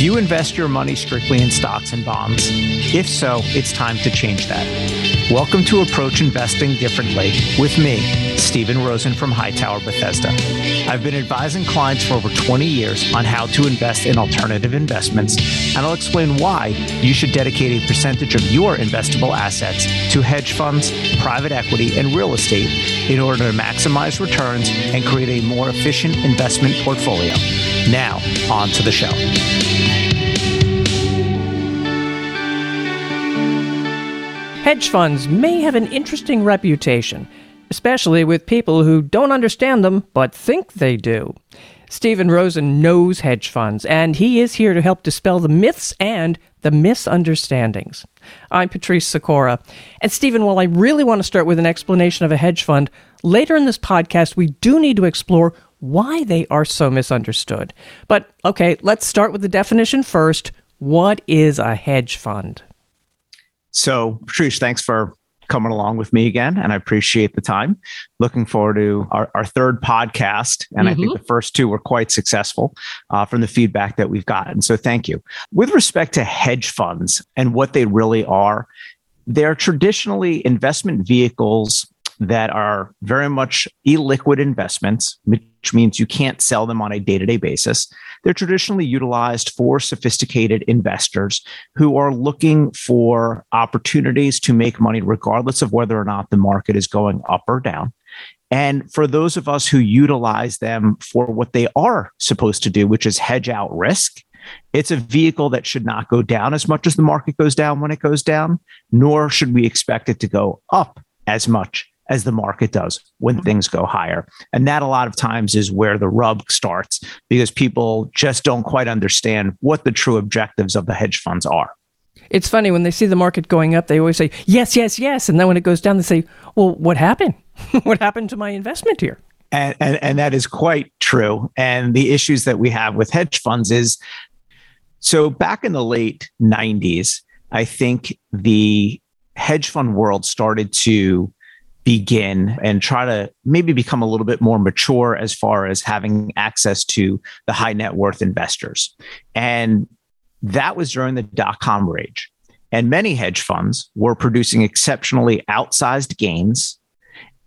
Do you invest your money strictly in stocks and bonds? If so, it's time to change that. Welcome to Approach Investing Differently with me, Stephen Rosen from Hightower Bethesda. I've been advising clients for over 20 years on how to invest in alternative investments, and I'll explain why you should dedicate a percentage of your investable assets to hedge funds, private equity, and real estate in order to maximize returns and create a more efficient investment portfolio. Now, on to the show. Hedge funds may have an interesting reputation, especially with people who don't understand them but think they do. Stephen Rosen knows hedge funds, and he is here to help dispel the myths and the misunderstandings. I'm Patrice Sikora. And Stephen, while I really want to start with an explanation of a hedge fund, later in this podcast, we do need to explore why they are so misunderstood. But okay, let's start with the definition first. What is a hedge fund? So, Patrice, thanks for coming along with me again, and I appreciate the time. Looking forward to our, our third podcast, and mm-hmm. I think mm-hmm. the first two were quite successful uh, from the feedback that we've gotten. So, thank you. With respect to hedge funds and what they really are, they're traditionally investment vehicles that are very much illiquid investments, which means you can't sell them on a day to day basis. They're traditionally utilized for sophisticated investors who are looking for opportunities to make money, regardless of whether or not the market is going up or down. And for those of us who utilize them for what they are supposed to do, which is hedge out risk, it's a vehicle that should not go down as much as the market goes down when it goes down, nor should we expect it to go up as much as the market does when mm-hmm. things go higher. And that a lot of times is where the rub starts because people just don't quite understand what the true objectives of the hedge funds are. It's funny when they see the market going up, they always say, yes, yes, yes. And then when it goes down, they say, well, what happened? what happened to my investment here? And, and, and that is quite true. And the issues that we have with hedge funds is so back in the late 90s, I think the hedge fund world started to begin and try to maybe become a little bit more mature as far as having access to the high net worth investors. And that was during the dot com rage. And many hedge funds were producing exceptionally outsized gains.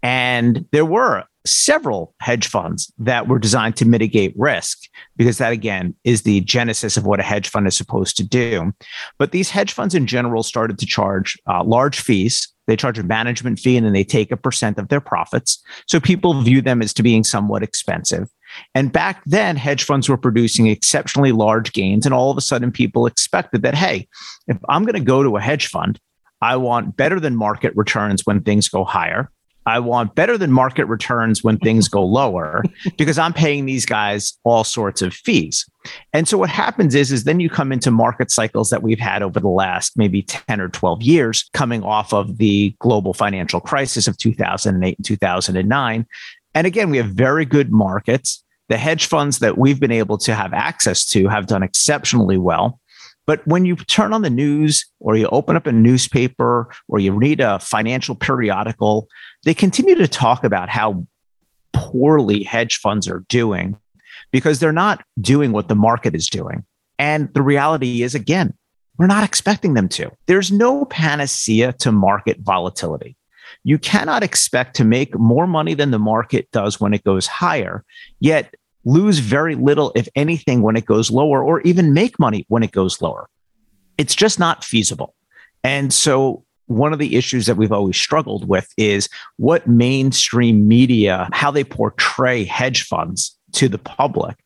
And there were several hedge funds that were designed to mitigate risk because that again is the genesis of what a hedge fund is supposed to do but these hedge funds in general started to charge uh, large fees they charge a management fee and then they take a percent of their profits. So people view them as to being somewhat expensive. And back then, hedge funds were producing exceptionally large gains. And all of a sudden, people expected that, hey, if I'm going to go to a hedge fund, I want better than market returns when things go higher. I want better than market returns when things go lower because I'm paying these guys all sorts of fees. And so what happens is is then you come into market cycles that we've had over the last maybe 10 or 12 years coming off of the global financial crisis of 2008 and 2009. And again, we have very good markets. The hedge funds that we've been able to have access to have done exceptionally well. But when you turn on the news or you open up a newspaper or you read a financial periodical, they continue to talk about how poorly hedge funds are doing because they're not doing what the market is doing. And the reality is, again, we're not expecting them to. There's no panacea to market volatility. You cannot expect to make more money than the market does when it goes higher, yet lose very little, if anything, when it goes lower, or even make money when it goes lower. It's just not feasible. And so one of the issues that we've always struggled with is what mainstream media, how they portray hedge funds to the public,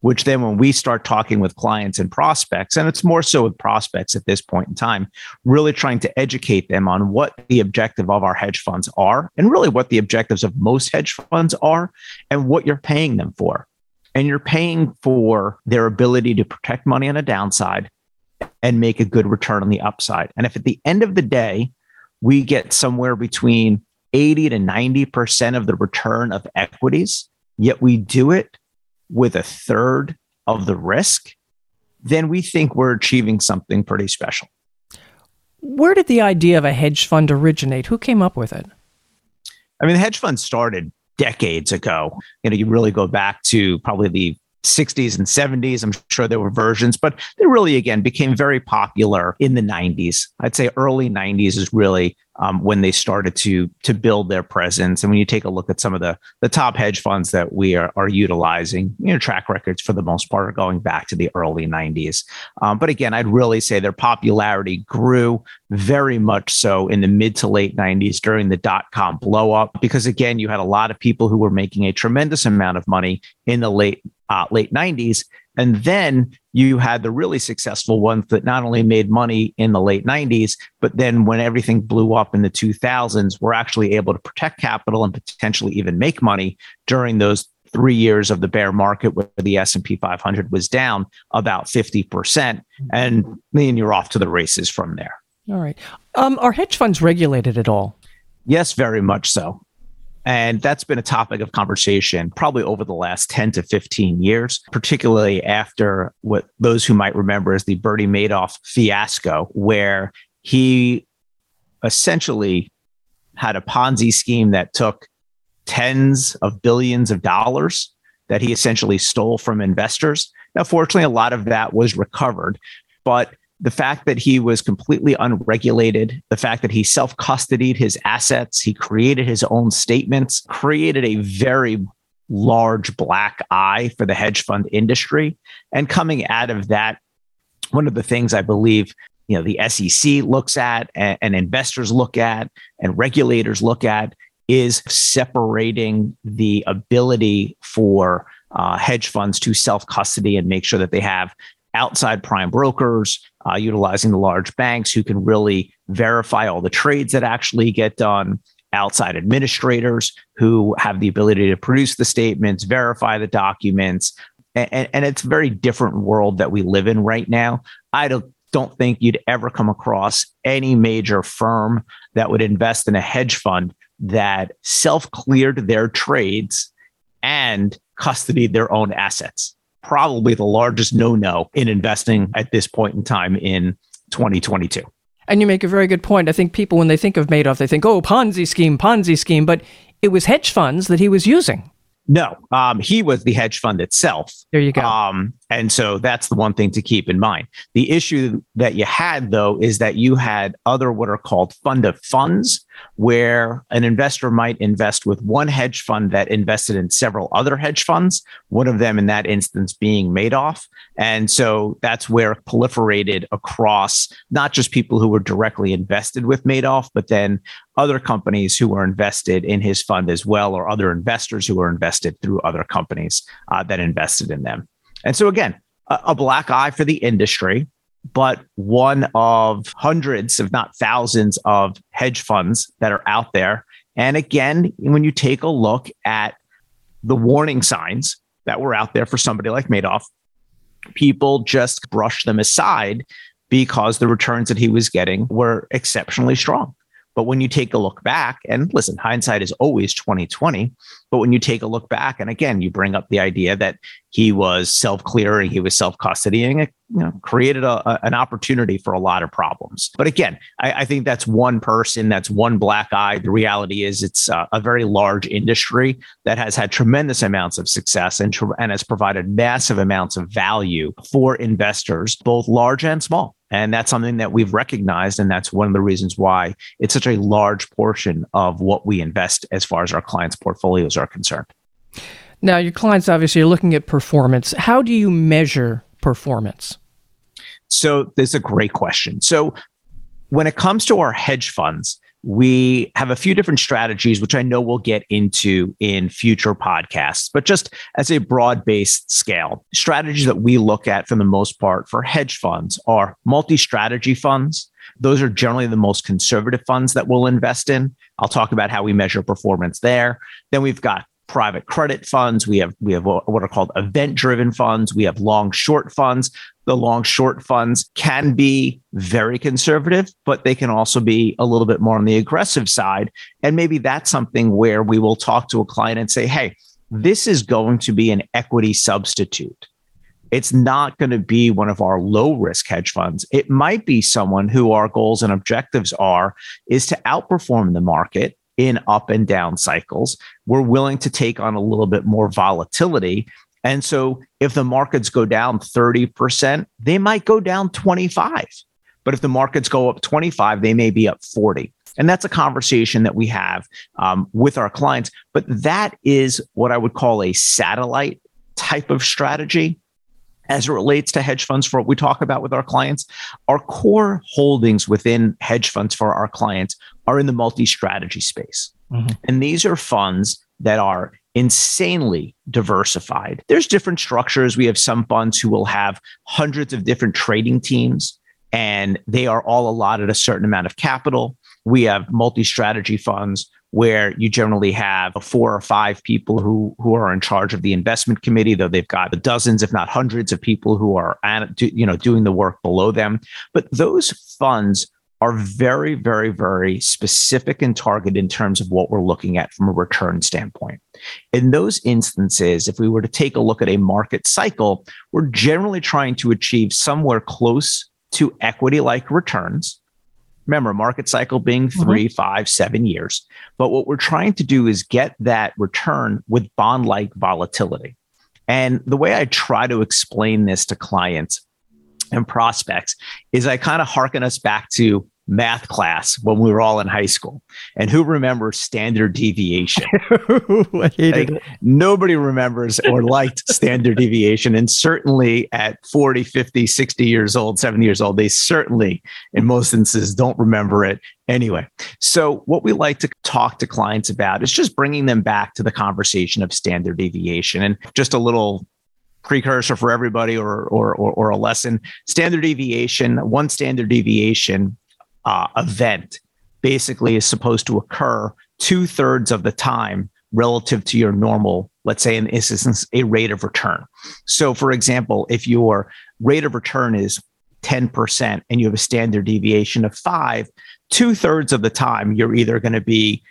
which then when we start talking with clients and prospects, and it's more so with prospects at this point in time, really trying to educate them on what the objective of our hedge funds are and really what the objectives of most hedge funds are and what you're paying them for. And you're paying for their ability to protect money on a downside and make a good return on the upside. And if at the end of the day, we get somewhere between 80 to 90% of the return of equities, yet we do it with a third of the risk, then we think we're achieving something pretty special. Where did the idea of a hedge fund originate? Who came up with it? I mean, the hedge fund started decades ago. You know, you really go back to probably the 60s and 70s. I'm sure there were versions, but they really, again, became very popular in the 90s. I'd say early 90s is really um, when they started to to build their presence. And when you take a look at some of the the top hedge funds that we are, are utilizing, you know, track records for the most part are going back to the early 90s. Um, but again, I'd really say their popularity grew very much so in the mid to late 90s during the dot com blow up, because again, you had a lot of people who were making a tremendous amount of money in the late uh, late 90s and then you had the really successful ones that not only made money in the late 90s, but then when everything blew up in the 2000s, were actually able to protect capital and potentially even make money during those three years of the bear market where the S&P 500 was down about 50%. And then you're off to the races from there. All right. Um, are hedge funds regulated at all? Yes, very much so. And that's been a topic of conversation probably over the last 10 to 15 years, particularly after what those who might remember as the Bernie Madoff fiasco, where he essentially had a Ponzi scheme that took tens of billions of dollars that he essentially stole from investors. Now, fortunately, a lot of that was recovered, but the fact that he was completely unregulated, the fact that he self custodied his assets, he created his own statements, created a very large black eye for the hedge fund industry. And coming out of that, one of the things I believe you know the SEC looks at and, and investors look at and regulators look at is separating the ability for uh, hedge funds to self custody and make sure that they have outside prime brokers, uh, utilizing the large banks who can really verify all the trades that actually get done, outside administrators who have the ability to produce the statements, verify the documents. And, and it's a very different world that we live in right now. I don't, think you'd ever come across any major firm that would invest in a hedge fund that self cleared their trades and custodied their own assets probably the largest no no in investing at this point in time in 2022. And you make a very good point. I think people, when they think of Madoff, they think, oh, Ponzi scheme, Ponzi scheme. But it was hedge funds that he was using. No, um, he was the hedge fund itself. There you go. Um, and so that's the one thing to keep in mind. The issue that you had, though, is that you had other what are called fund of funds, where an investor might invest with one hedge fund that invested in several other hedge funds, one of them in that instance being Madoff. And so that's where it proliferated across not just people who were directly invested with Madoff, but then other companies who were invested in his fund as well, or other investors who were invested through other companies uh, that invested in them. And so, again, a, a black eye for the industry, but one of hundreds, if not thousands, of hedge funds that are out there. And again, when you take a look at the warning signs that were out there for somebody like Madoff, people just brush them aside because the returns that he was getting were exceptionally strong. But when you take a look back, and listen, hindsight is always 2020. But when you take a look back, and again, you bring up the idea that he was self-clearing, he was self-custodying, it you know, created a, a, an opportunity for a lot of problems. But again, I, I, think that's one person, that's one black eye. The reality is, it's a very large industry that has had tremendous amounts of success and, and has provided massive amounts of value for investors, both large and small. And that's something that we've recognized. And that's one of the reasons why it's such a large portion of what we invest as far as our clients' portfolios are concerned. Now, your clients obviously are looking at performance. How do you measure performance? So, this is a great question. So, when it comes to our hedge funds, we have a few different strategies, which I know we'll get into in future podcasts, but just as a broad based scale, strategies that we look at for the most part for hedge funds are multi strategy funds. Those are generally the most conservative funds that we'll invest in. I'll talk about how we measure performance there. Then we've got private credit funds. We have we have what are called event driven funds. We have long short funds. The long short funds can be very conservative, but they can also be a little bit more on the aggressive side. And maybe that's something where we will talk to a client and say, "Hey, this is going to be an equity substitute." It's not going to be one of our low risk hedge funds. It might be someone who our goals and objectives are is to outperform the market in up and down cycles. We're willing to take on a little bit more volatility. And so if the markets go down 30%, they might go down 25. But if the markets go up 25, they may be up 40. And that's a conversation that we have um, with our clients. But that is what I would call a satellite type of strategy as it relates to hedge funds for what we talk about with our clients. Our core holdings within hedge funds for our clients are in the multi strategy space. Mm-hmm. And these are funds that are insanely diversified. There's different structures. We have some funds who will have hundreds of different trading teams and they are all allotted a certain amount of capital. We have multi strategy funds where you generally have four or five people who who are in charge of the investment committee though they've got the dozens if not hundreds of people who are you know doing the work below them. But those funds are very very very specific and targeted in terms of what we're looking at from a return standpoint. In those instances if we were to take a look at a market cycle we're generally trying to achieve somewhere close to equity like returns Remember, market cycle being mm-hmm. three, mm-hmm. five, seven years. But what we're trying to do is get that return with bond like volatility. And the way I try to explain this to clients and prospects is I kind of harken us back to math class when we were all in high school. And who remembers standard deviation? like, nobody remembers or liked standard deviation. And certainly at 40, 50, 60 years old, 70 years old, they certainly, in most instances, don't remember it anyway. So, what we like to talk to clients about is just bringing them back to the conversation of standard deviation and just a little precursor for everybody or, or, or, or a lesson. Standard deviation, one standard deviation uh, event basically is supposed to occur two thirds of the time relative to your normal, let's say in this instance, a rate of return. So, for example, if your rate of return is 10% and you have a standard deviation of five, two thirds of the time you're either going to be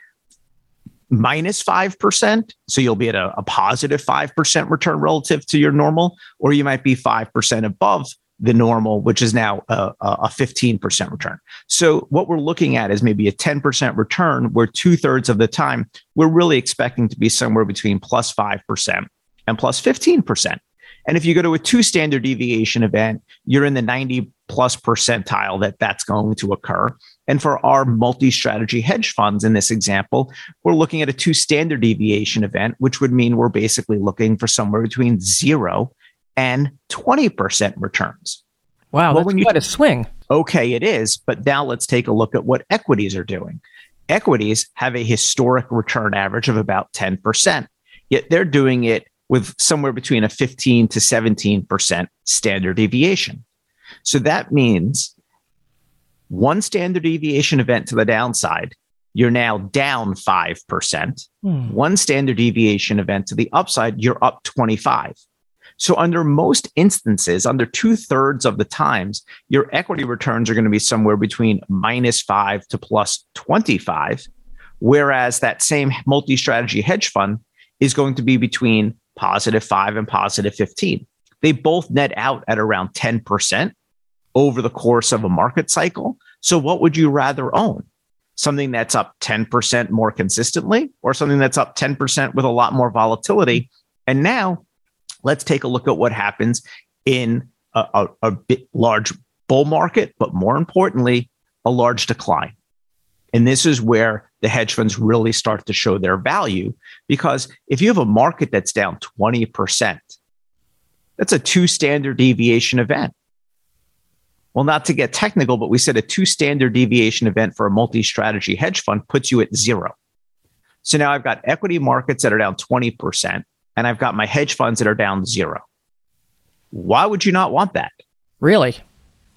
minus 5%. So you'll be at a, a positive 5% return relative to your normal, or you might be 5% above the normal, which is now a, a 15% return. So, what we're looking at is maybe a 10% return, where two thirds of the time we're really expecting to be somewhere between plus 5% and plus 15%. And if you go to a two standard deviation event, you're in the 90 plus percentile that that's going to occur. And for our multi strategy hedge funds in this example, we're looking at a two standard deviation event, which would mean we're basically looking for somewhere between zero and 20% returns. Wow, well, that's quite a swing. Okay, it is. But now let's take a look at what equities are doing. Equities have a historic return average of about 10%, yet they're doing it with somewhere between a 15 to 17% standard deviation. So that means one standard deviation event to the downside, you're now down 5%. Hmm. One standard deviation event to the upside, you're up 25. So, under most instances, under two thirds of the times, your equity returns are going to be somewhere between minus five to plus 25. Whereas that same multi strategy hedge fund is going to be between positive five and positive 15. They both net out at around 10% over the course of a market cycle. So, what would you rather own? Something that's up 10% more consistently, or something that's up 10% with a lot more volatility? And now let's take a look at what happens in a, a, a bit large bull market, but more importantly, a large decline. And this is where the hedge funds really start to show their value because if you have a market that's down 20%, that's a two standard deviation event. Well, not to get technical, but we said a two standard deviation event for a multi strategy hedge fund puts you at zero. So now I've got equity markets that are down 20% and I've got my hedge funds that are down zero. Why would you not want that? Really?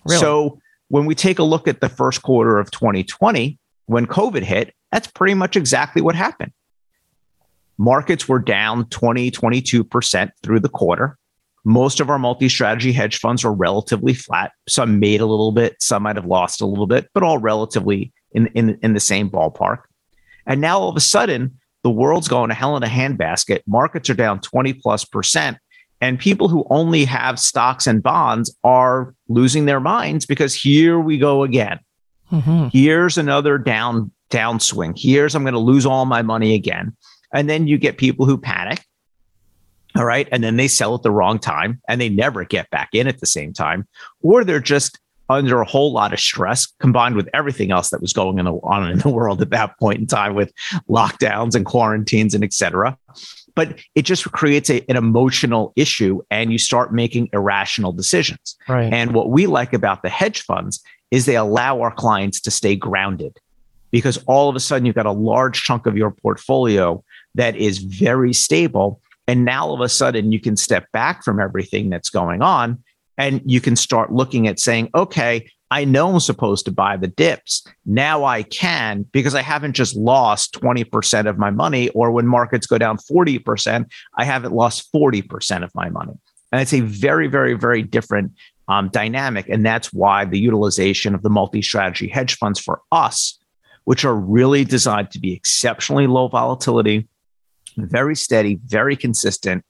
really? So when we take a look at the first quarter of 2020, when COVID hit, that's pretty much exactly what happened. Markets were down 20, 22% through the quarter. Most of our multi strategy hedge funds were relatively flat. Some made a little bit, some might have lost a little bit, but all relatively in, in, in the same ballpark. And now all of a sudden, the world's going to hell in a handbasket. Markets are down 20 plus percent. And people who only have stocks and bonds are losing their minds because here we go again. Mm-hmm. Here's another down downswing. Here's I'm going to lose all my money again. And then you get people who panic All right. And then they sell at the wrong time and they never get back in at the same time, or they're just under a whole lot of stress combined with everything else that was going on in the world at that point in time with lockdowns and quarantines and et cetera. But it just creates a, an emotional issue and you start making irrational decisions. Right. And what we like about the hedge funds is they allow our clients to stay grounded because all of a sudden you've got a large chunk of your portfolio that is very stable. And now all of a sudden you can step back from everything that's going on and you can start looking at saying, okay, I know I'm supposed to buy the dips. Now I can because I haven't just lost 20% of my money, or when markets go down 40%, I haven't lost 40% of my money. And it's a very, very, very different um, dynamic. And that's why the utilization of the multi strategy hedge funds for us, which are really designed to be exceptionally low volatility, very steady, very consistent,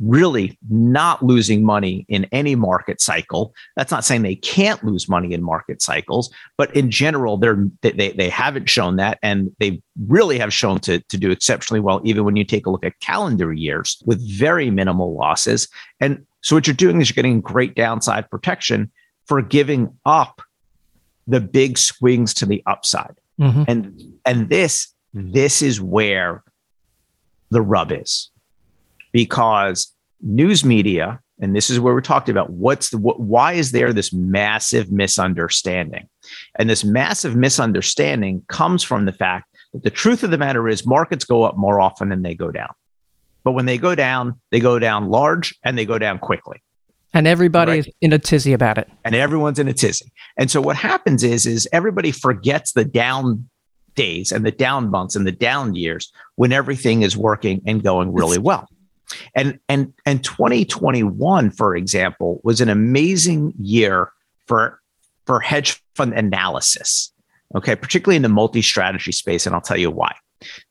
really not losing money in any market cycle. That's not saying they can't lose money in market cycles, but in general, they're they they haven't shown that, and they really have shown to to do exceptionally well, even when you take a look at calendar years with very minimal losses. And so, what you're doing is you're getting great downside protection for giving up the big swings to the upside. Mm-hmm. And and this this is where the rub is because news media, and this is where we talked about what's the what, why is there this massive misunderstanding? And this massive misunderstanding comes from the fact that the truth of the matter is markets go up more often than they go down. But when they go down, they go down large and they go down quickly. And everybody's right. in a tizzy about it. And everyone's in a tizzy. And so what happens is, is everybody forgets the down days and the down months and the down years when everything is working and going really well. And and and 2021, for example, was an amazing year for for hedge fund analysis. Okay, particularly in the multi-strategy space, and I'll tell you why.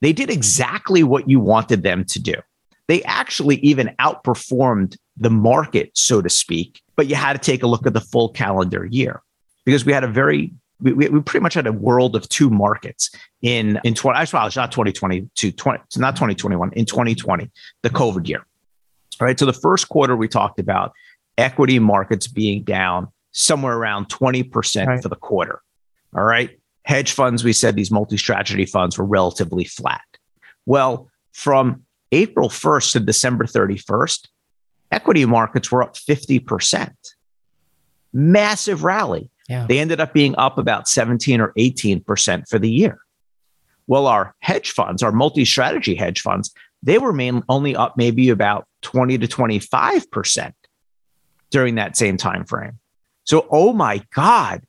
They did exactly what you wanted them to do. They actually even outperformed the market, so to speak, but you had to take a look at the full calendar year because we had a very we, we pretty much had a world of two markets in in 20 actually it's not 2022 20 not 2021 in 2020 the covid year. All right so the first quarter we talked about equity markets being down somewhere around 20% right. for the quarter. All right hedge funds we said these multi-strategy funds were relatively flat. Well from april 1st to december 31st equity markets were up 50% massive rally yeah. They ended up being up about 17 or 18% for the year. Well, our hedge funds, our multi strategy hedge funds, they were main, only up maybe about 20 to 25% during that same time frame. So, oh my God,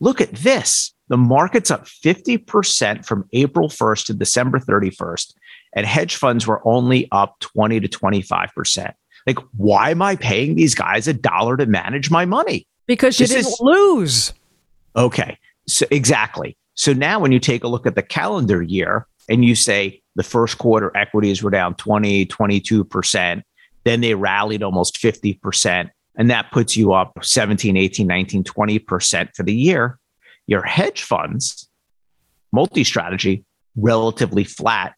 look at this. The market's up 50% from April 1st to December 31st, and hedge funds were only up 20 to 25%. Like, why am I paying these guys a dollar to manage my money? Because you this didn't is, lose. Okay. So exactly. So now when you take a look at the calendar year and you say the first quarter equities were down 20, 22%, then they rallied almost 50%, and that puts you up 17, 18, 19, 20% for the year. Your hedge funds, multi strategy, relatively flat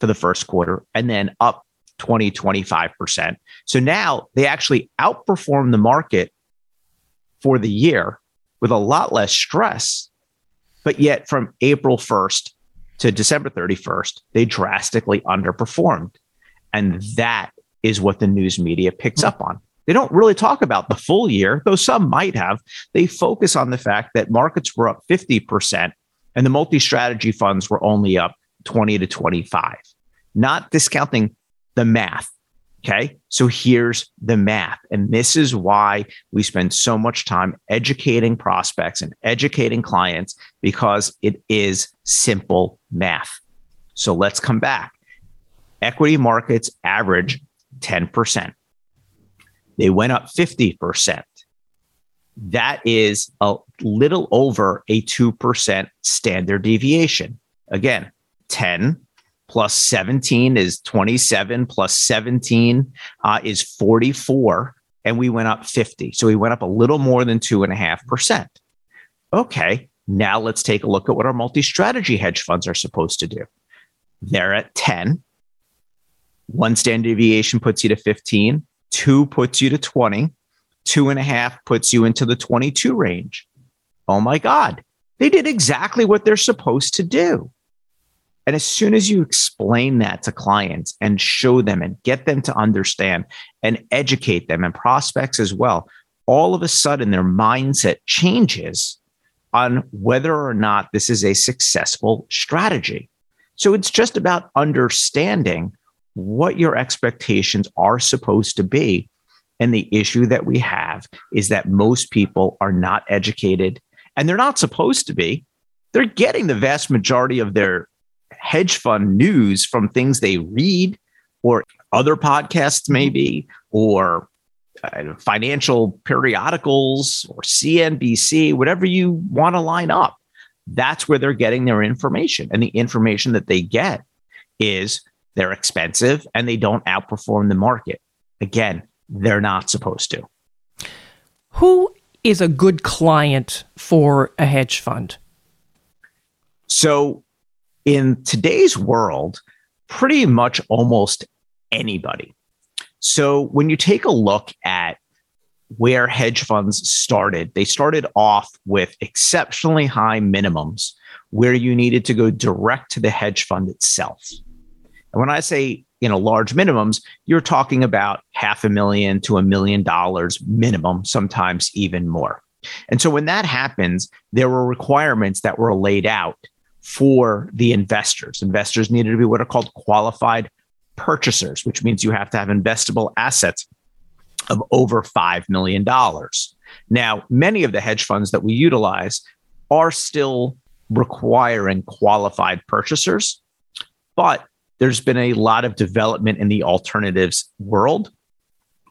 for the first quarter, and then up 20, 25%. So now they actually outperform the market for the year with a lot less stress. But yet, from April 1st to December 31st, they drastically underperformed. And that is what the news media picks up on. They don't really talk about the full year, though some might have. They focus on the fact that markets were up 50% and the multi strategy funds were only up 20 to 25, not discounting the math. Okay. So here's the math. And this is why we spend so much time educating prospects and educating clients because it is simple math. So let's come back. Equity markets average 10%. They went up 50%. That is a little over a 2% standard deviation. Again, 10 plus 17 is 27 plus 17 uh, is 44 and we went up 50 so we went up a little more than 2.5% okay now let's take a look at what our multi-strategy hedge funds are supposed to do. They're at 10 One standard deviation puts you to 15, two puts you to 20, two and a half puts you into the 22 range. Oh my God, they did exactly what they're supposed to do. And as soon as you explain that to clients and show them and get them to understand and educate them and prospects as well, all of a sudden their mindset changes on whether or not this is a successful strategy. So it's just about understanding what your expectations are supposed to be. And the issue that we have is that most people are not educated and they're not supposed to be. They're getting the vast majority of their hedge fund news from things they read or other podcasts, maybe, or uh, financial periodicals or CNBC, whatever you want to line up. That's where they're getting their information. And the information that they get is they're expensive and they don't outperform the market. Again, they're not supposed to. Who is a good client for a hedge fund? So, in today's world, pretty much almost anybody. So, when you take a look at where hedge funds started, they started off with exceptionally high minimums where you needed to go direct to the hedge fund itself. And when I say you know large minimums, you're talking about half a million to a million dollars minimum, sometimes even more. And so when that happens, there were requirements that were laid out for the investors. Investors needed to be what are called qualified purchasers, which means you have to have investable assets of over $5 million. Now, many of the hedge funds that we utilize are still requiring qualified purchasers, but there's been a lot of development in the alternatives world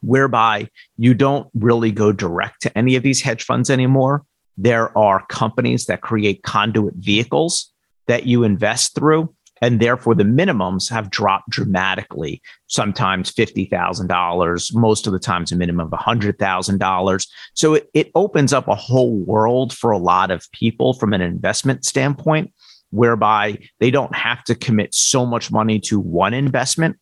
whereby you don't really go direct to any of these hedge funds anymore. There are companies that create conduit vehicles that you invest through. And therefore, the minimums have dropped dramatically, sometimes $50,000, most of the times a minimum of $100,000. So it, it opens up a whole world for a lot of people from an investment standpoint whereby they don't have to commit so much money to one investment.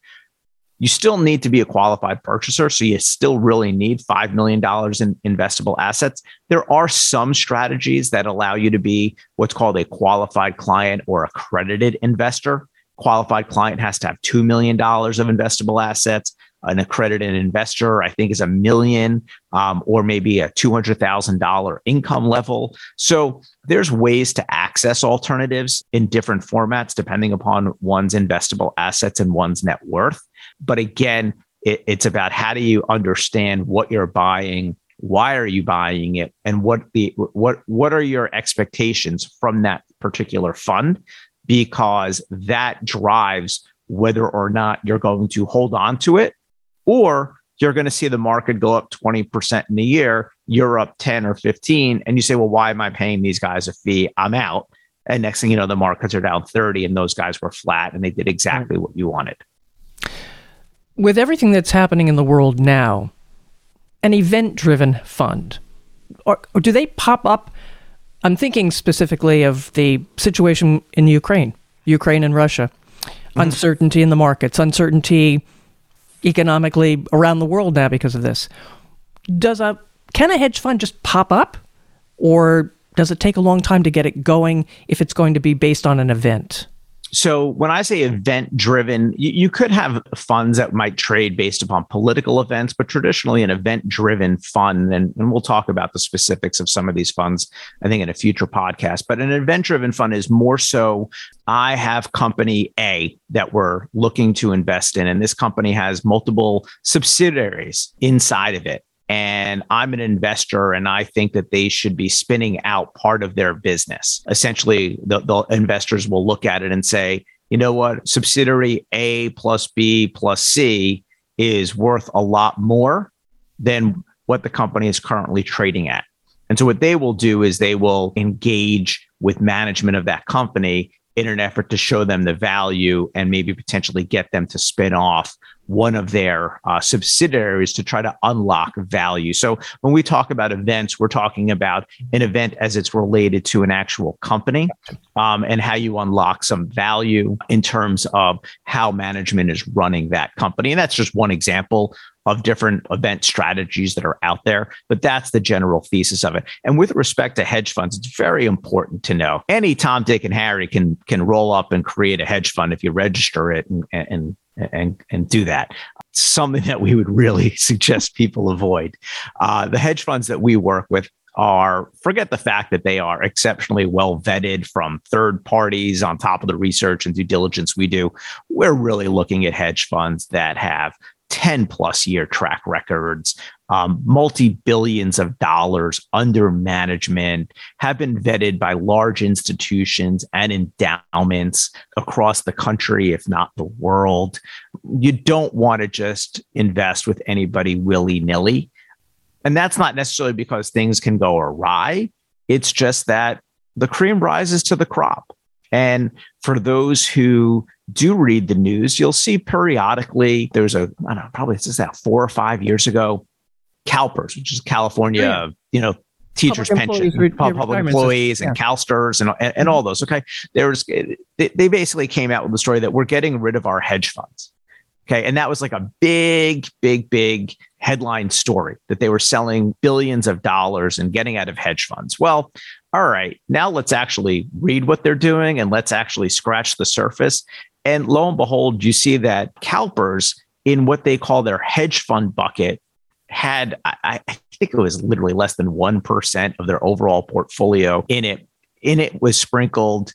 You still need to be a qualified purchaser. So you still really need $5 million in investable assets. There are some strategies that allow you to be what's called a qualified client or accredited investor. Qualified client has to have $2 million of investable assets an accredited investor, I think is a million um, or maybe a $200,000 income level. So there's ways to access alternatives in different formats depending upon one's investable assets and one's net worth. But again, it, it's about how do you understand what you're buying, why are you buying it, and what the what what are your expectations from that particular fund, because that drives whether or not you're going to hold on to it or you're going to see the market go up 20% in a year, you're up 10 or 15, and you say, well, why am I paying these guys a fee? I'm out. And next thing you know, the markets are down 30 and those guys were flat and they did exactly what you wanted. With everything that's happening in the world now, an event driven fund, or, or do they pop up? I'm thinking specifically of the situation in Ukraine, Ukraine and Russia, mm-hmm. uncertainty in the markets, uncertainty economically around the world now because of this. Does a can a hedge fund just pop up, or does it take a long time to get it going if it's going to be based on an event? So when I say event driven, you, you, could have funds that might trade based upon political events, but traditionally an event driven fund, and, and we'll talk about the specifics of some of these funds, I think, in a future podcast. But an event driven fund is more so I have company A that we're looking to invest in, and this company has multiple subsidiaries inside of it and I'm an investor and I think that they should be spinning out part of their business. Essentially, the, the investors will look at it and say, you know what, subsidiary A plus B plus C is worth a lot more than what the company is currently trading at. And so what they will do is they will engage with management of that company in an effort to show them the value and maybe potentially get them to spin off one of their uh, subsidiaries to try to unlock value. So when we talk about events, we're talking about an event as it's related to an actual company um, and how you unlock some value in terms of how management is running that company. And that's just one example of different event strategies that are out there, but that's the general thesis of it. And with respect to hedge funds, it's very important to know any Tom, Dick, and Harry can can roll up and create a hedge fund if you register it and and and and do that. Something that we would really suggest people avoid. Uh, the hedge funds that we work with are forget the fact that they are exceptionally well vetted from third parties on top of the research and due diligence we do. We're really looking at hedge funds that have 10 plus year track records, um, multi billions of dollars under management, have been vetted by large institutions and endowments across the country, if not the world. You don't want to just invest with anybody willy nilly. And that's not necessarily because things can go awry. It's just that the cream rises to the crop. And for those who do read the news, you'll see periodically there's a, I don't know, probably this is that four or five years ago, CalPERS, which is California, oh, yeah. you know, teachers' public pension, employees, public employees, and yeah. CalSTRS, and, and, and mm-hmm. all those. Okay, there was they, they basically came out with the story that we're getting rid of our hedge funds. Okay, and that was like a big, big, big headline story that they were selling billions of dollars and getting out of hedge funds. Well, all right, now let's actually read what they're doing and let's actually scratch the surface. And lo and behold, you see that CalPERS in what they call their hedge fund bucket had, I, I think it was literally less than 1% of their overall portfolio in it. In it was sprinkled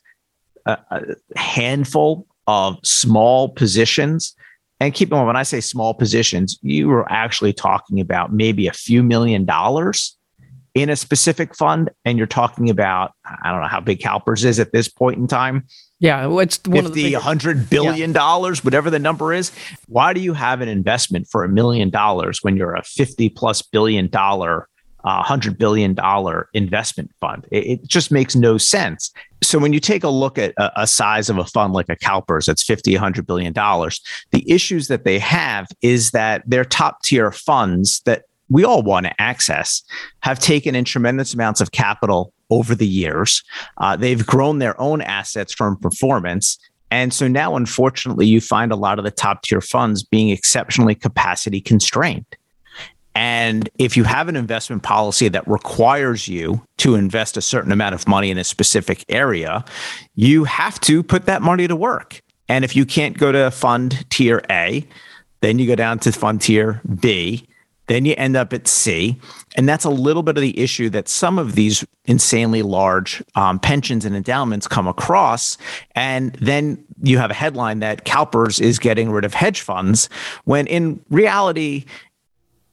a, a handful of small positions. And keep in mind, when I say small positions, you were actually talking about maybe a few million dollars in a specific fund and you're talking about i don't know how big calpers is at this point in time yeah it's one 50, of the 100 billion dollars yeah. whatever the number is why do you have an investment for a million dollars when you're a 50 plus billion dollar uh, $100 billion investment fund. It, it, just makes no sense. So when you take a look at a, a size of a fund like a CalPERS that's 50, $100 billion, the issues that they have is that they're top tier funds that we all want to access have taken in tremendous amounts of capital over the years. Uh, they've grown their own assets from performance. And so now, unfortunately, you find a lot of the top tier funds being exceptionally capacity constrained. And if you have an investment policy that requires you to invest a certain amount of money in a specific area, you have to put that money to work. And if you can't go to fund tier A, then you go down to fund tier B then you end up at C. And that's a little bit of the issue that some of these insanely large um, pensions and endowments come across. And then you have a headline that CalPERS is getting rid of hedge funds, when in reality,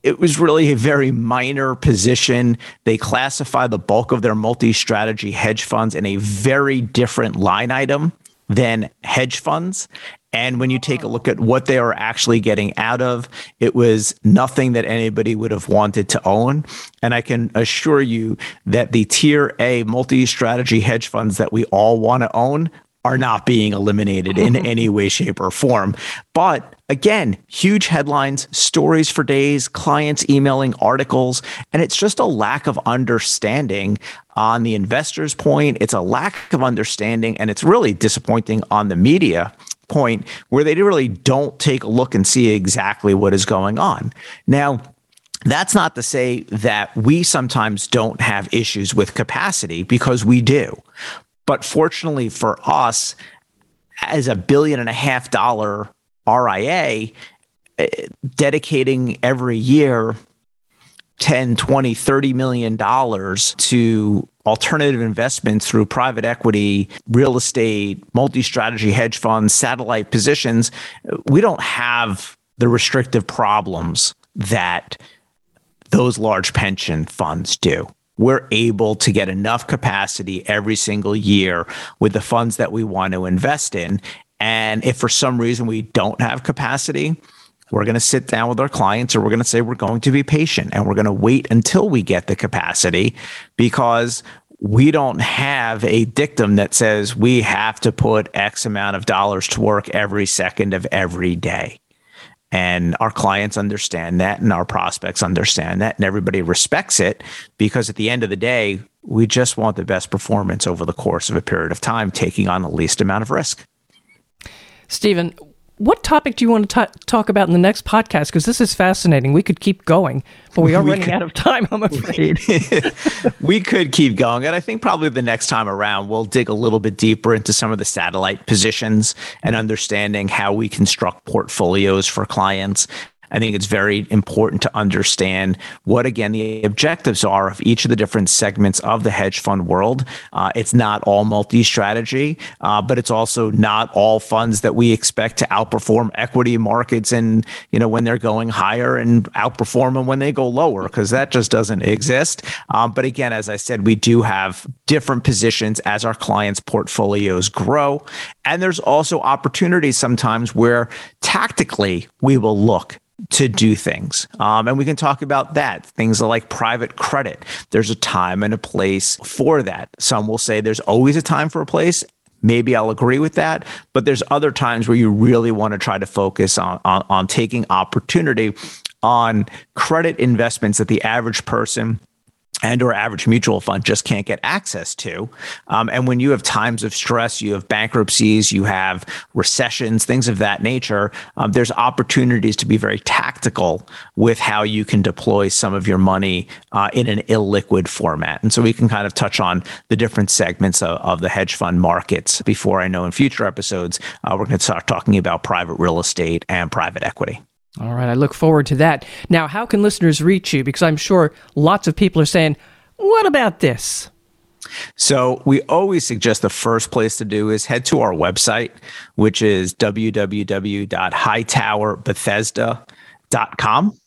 it was really a very minor position. They classify the bulk of their multi strategy hedge funds in a very different line item than hedge funds. And when you take a look at what they are actually getting out of, it was nothing that anybody would have wanted to own. And I can assure you that the tier A multi strategy hedge funds that we all want to own are not being eliminated in mm-hmm. any way, shape, or form. But again, huge headlines, stories for days, clients emailing articles, and it's just a lack of understanding on the investor's point. It's a lack of understanding, and it's really disappointing on the media point where they really don't take a look and see exactly what is going on. Now, that's not to say that we sometimes don't have issues with capacity because we do. But fortunately for us, as a billion and a half dollar RIA, eh, dedicating every year 10, 20, 30 million dollars to alternative investments through private equity, real estate, multi-strategy hedge funds, satellite positions, we don't have the restrictive problems that those large pension funds do we're able to get enough capacity every single year with the funds that we want to invest in. And if for some reason we don't have capacity, we're going to sit down with our clients or we're going to say we're going to be patient and we're going to wait until we get the capacity because we don't have a dictum that says we have to put X amount of dollars to work every second of every day. And our clients understand that, and our prospects understand that, and everybody respects it because at the end of the day, we just want the best performance over the course of a period of time, taking on the least amount of risk. Stephen, what topic do you want to t- talk about in the next podcast? Because this is fascinating. We could keep going, but we are we running could, out of time, I'm afraid. we could keep going. And I think probably the next time around, we'll dig a little bit deeper into some of the satellite positions and understanding how we construct portfolios for clients I think it's very important to understand what, again, the objectives are of each of the different segments of the hedge fund world. Uh, it's not all multi strategy, uh, but it's also not all funds that we expect to outperform equity markets and, you know, when they're going higher and outperform them when they go lower, because that just doesn't exist. Um, but again, as I said, we do have different positions as our clients' portfolios grow. And there's also opportunities sometimes where tactically we will look to do things. Um, and we can talk about that. Things like private credit. There's a time and a place for that. Some will say there's always a time for a place. Maybe I'll agree with that. But there's other times where you really want to try to focus on, on, on taking opportunity on credit investments that the average person and or average mutual fund just can't get access to. Um, and when you have times of stress, you have bankruptcies, you have recessions, things of that nature, um, there's opportunities to be very tactical with how you can deploy some of your money uh, in an illiquid format. And so we can kind of touch on the different segments of, of the hedge fund markets before I know in future episodes, uh, we're going to start talking about private real estate and private equity. All right, I look forward to that. Now, how can listeners reach you? Because I'm sure lots of people are saying, what about this? So, we always suggest the first place to do is head to our website, which is www.hightowerbethesda.com.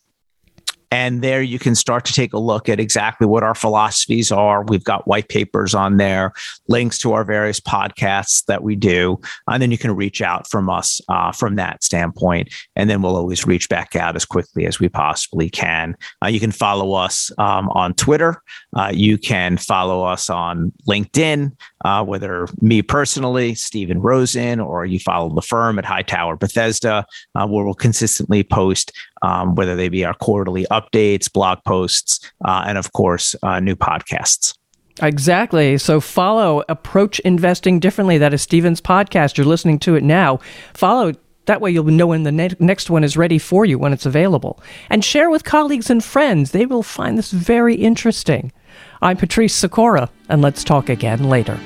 And there you can start to take a look at exactly what our philosophies are. We've got white papers on there, links to our various podcasts that we do. And then you can reach out from us uh, from that standpoint. And then we'll always reach back out as quickly as we possibly can. Uh, you can follow us um, on Twitter. Uh, you can follow us on LinkedIn, uh, whether me personally, Stephen Rosen, or you follow the firm at Hightower Bethesda, uh, where we'll consistently post um, whether they be our quarterly updates, blog posts, uh, and of course, uh, new podcasts. Exactly. So follow Approach Investing Differently. That is Stephen's podcast. You're listening to it now. Follow. That way, you'll know when the ne- next one is ready for you when it's available. And share with colleagues and friends. They will find this very interesting. I'm Patrice Sikora, and let's talk again later.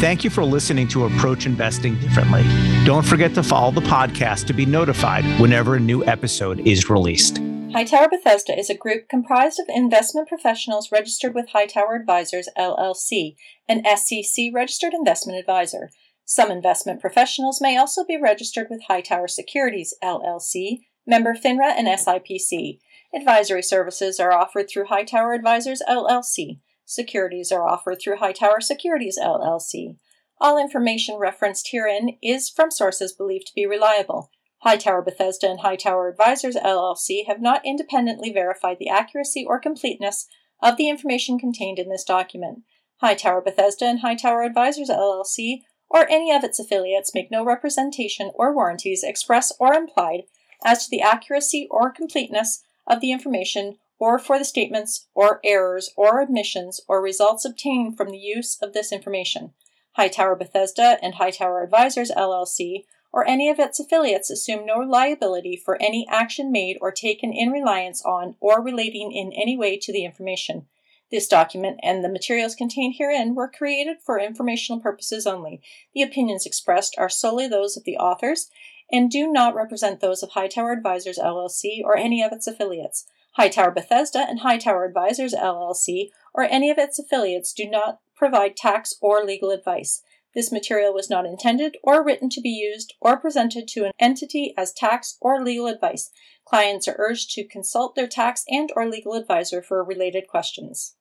Thank you for listening to Approach Investing Differently. Don't forget to follow the podcast to be notified whenever a new episode is released. Hightower Bethesda is a group comprised of investment professionals registered with Hightower Advisors LLC, an SEC registered investment advisor. Some investment professionals may also be registered with Hightower Securities LLC, member FINRA and SIPC. Advisory services are offered through Hightower Advisors LLC. Securities are offered through Hightower Securities LLC. All information referenced herein is from sources believed to be reliable. Hightower Bethesda and Hightower Advisors LLC have not independently verified the accuracy or completeness of the information contained in this document. Hightower Bethesda and Hightower Advisors LLC or any of its affiliates make no representation or warranties express or implied as to the accuracy or completeness of the information or for the statements or errors or omissions or results obtained from the use of this information. Hightower Bethesda and Hightower Advisors LLC or any of its affiliates assume no liability for any action made or taken in reliance on or relating in any way to the information. This document and the materials contained herein were created for informational purposes only. The opinions expressed are solely those of the authors and do not represent those of Hightower Advisors LLC or any of its affiliates. Hightower Bethesda and Hightower Advisors LLC or any of its affiliates do not provide tax or legal advice. This material was not intended or written to be used or presented to an entity as tax or legal advice. Clients are urged to consult their tax and or legal advisor for related questions.